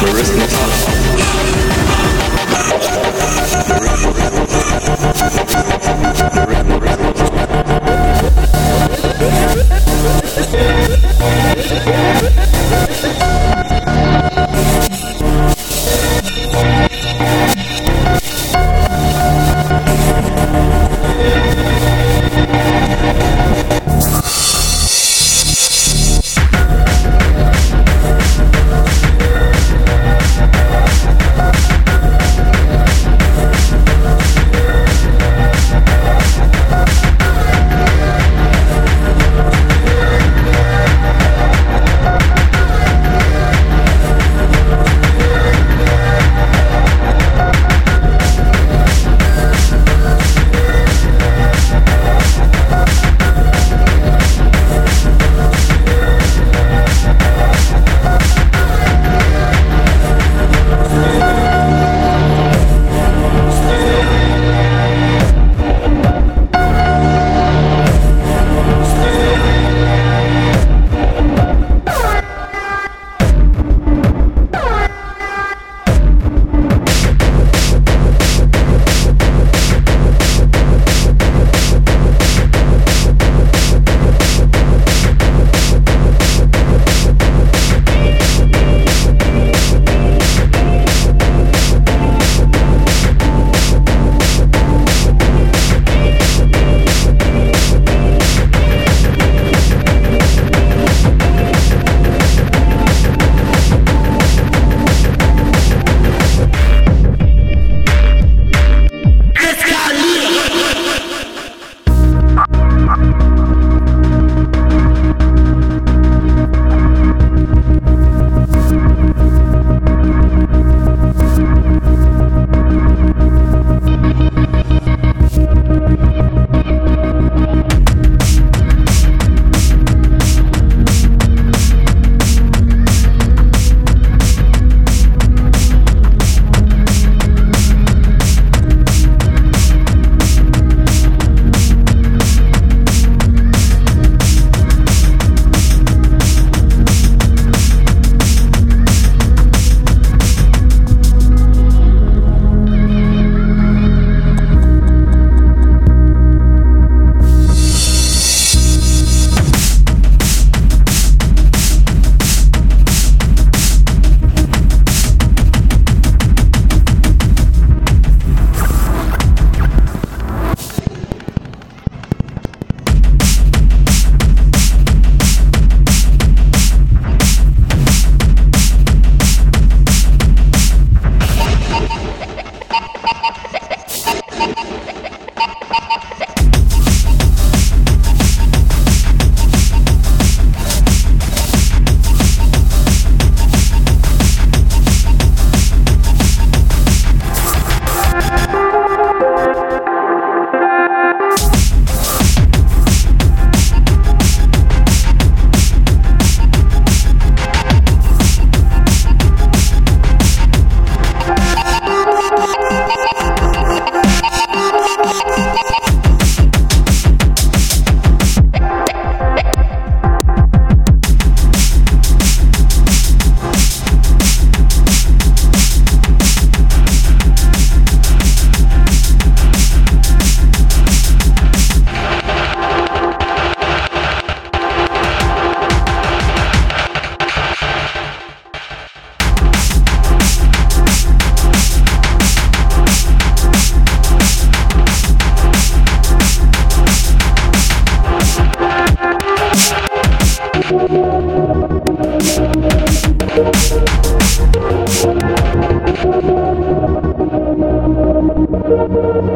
Christmas. Thank you.